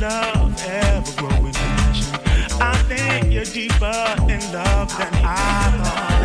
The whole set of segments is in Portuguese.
love, ever growing passion. I think you're deeper in love than I thought.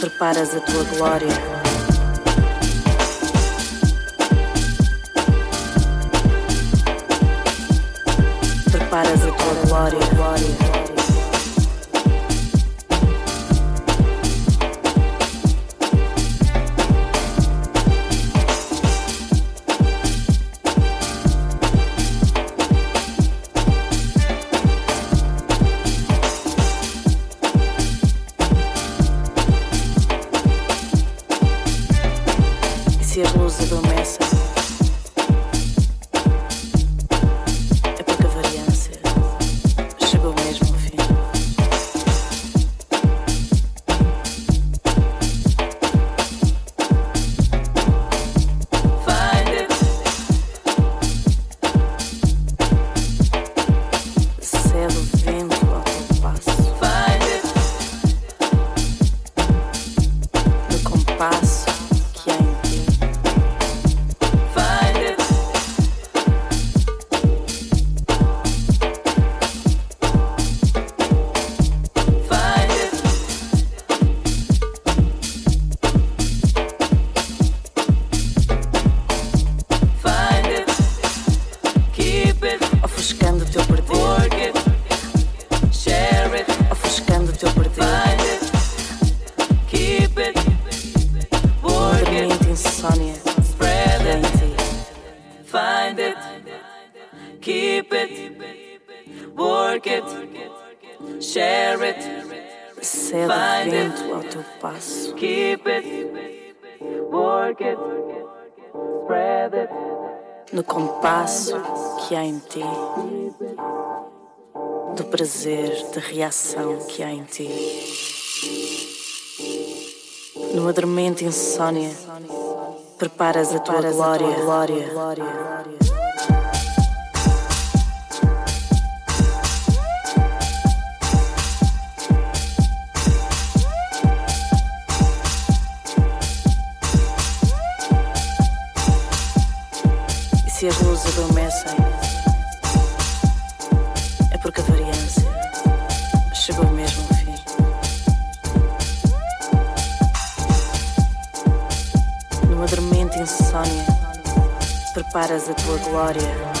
Preparas a tua glória. Reação que há em ti. No adormento insônia, preparas a tua glória, glória, preparas a tua glória.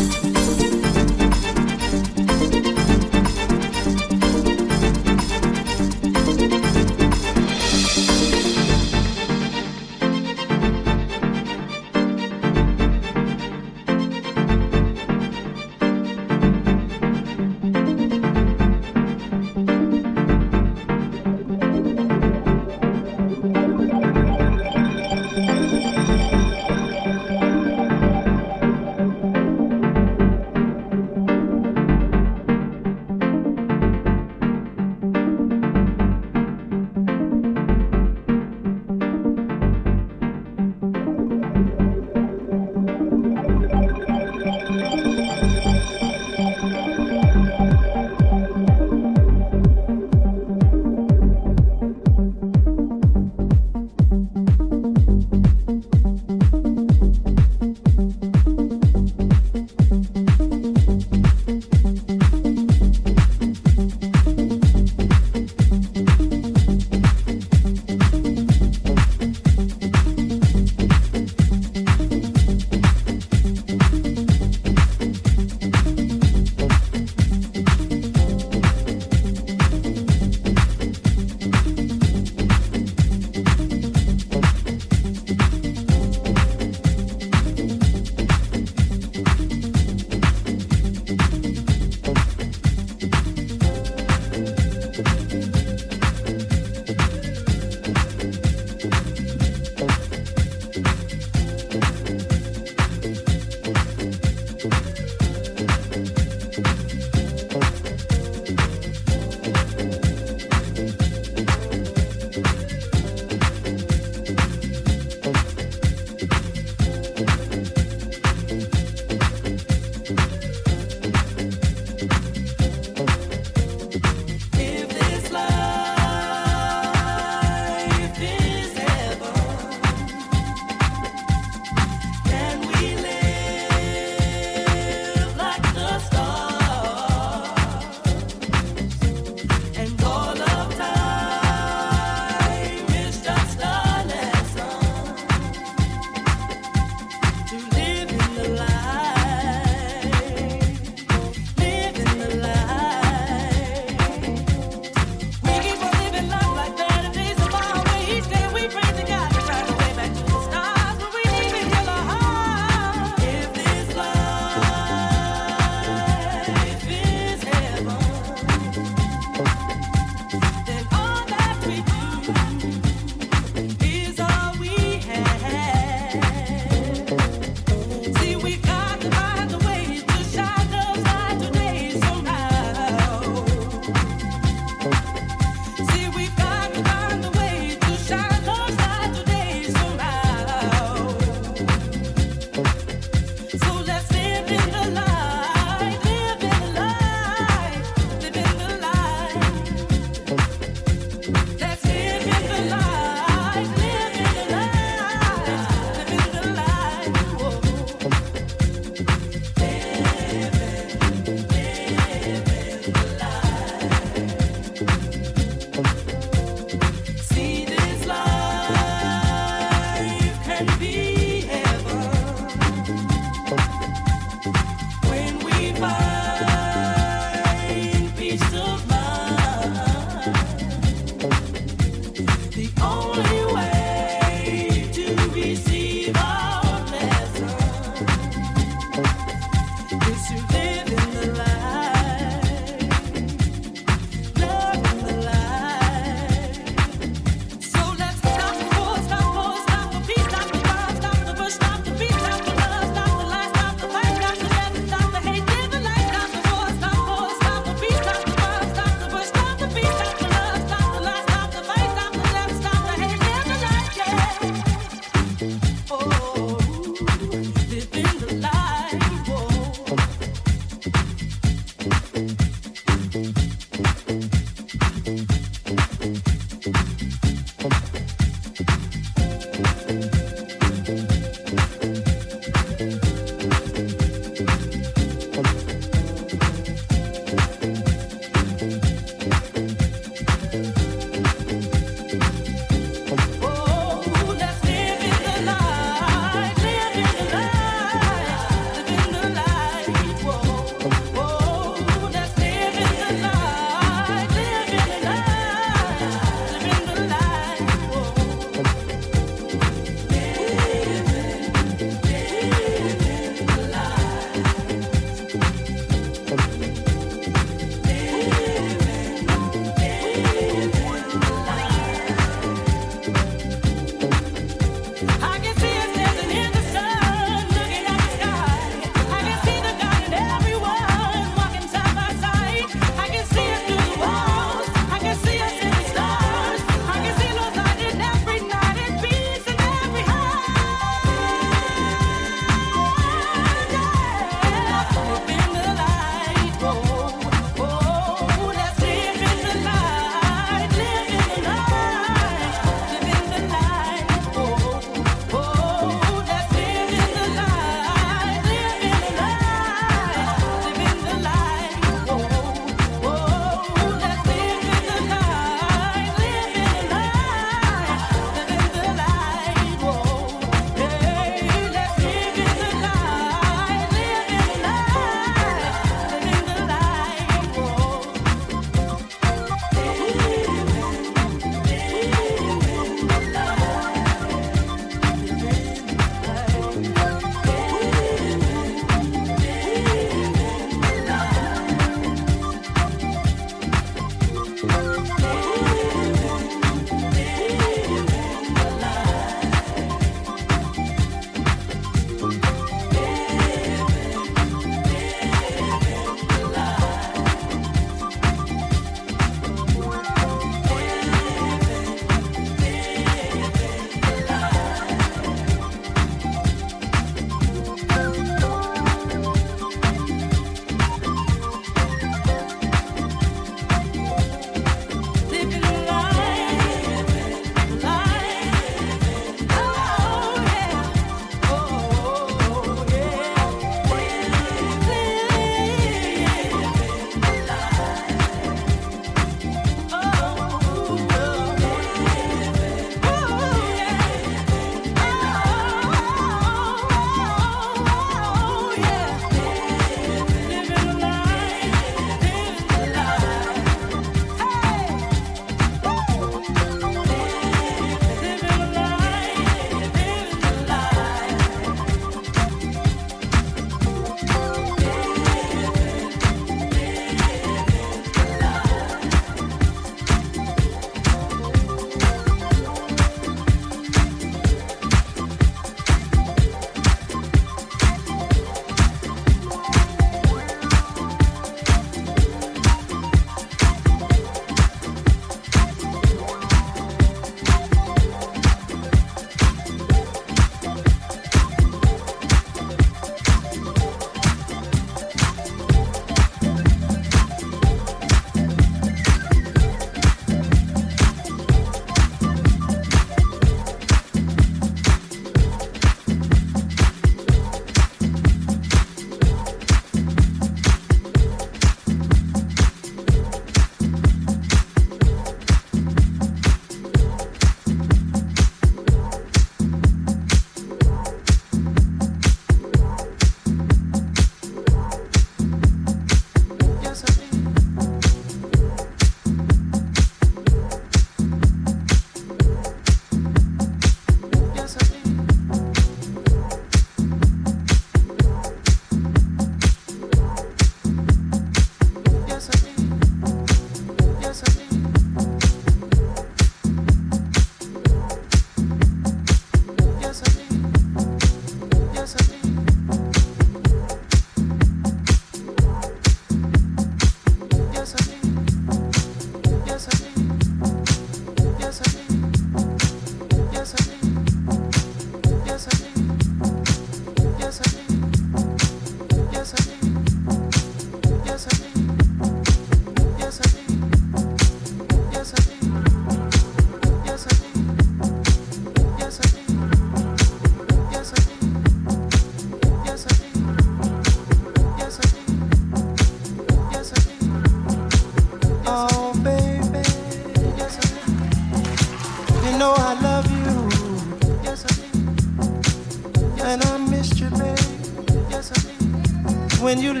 When you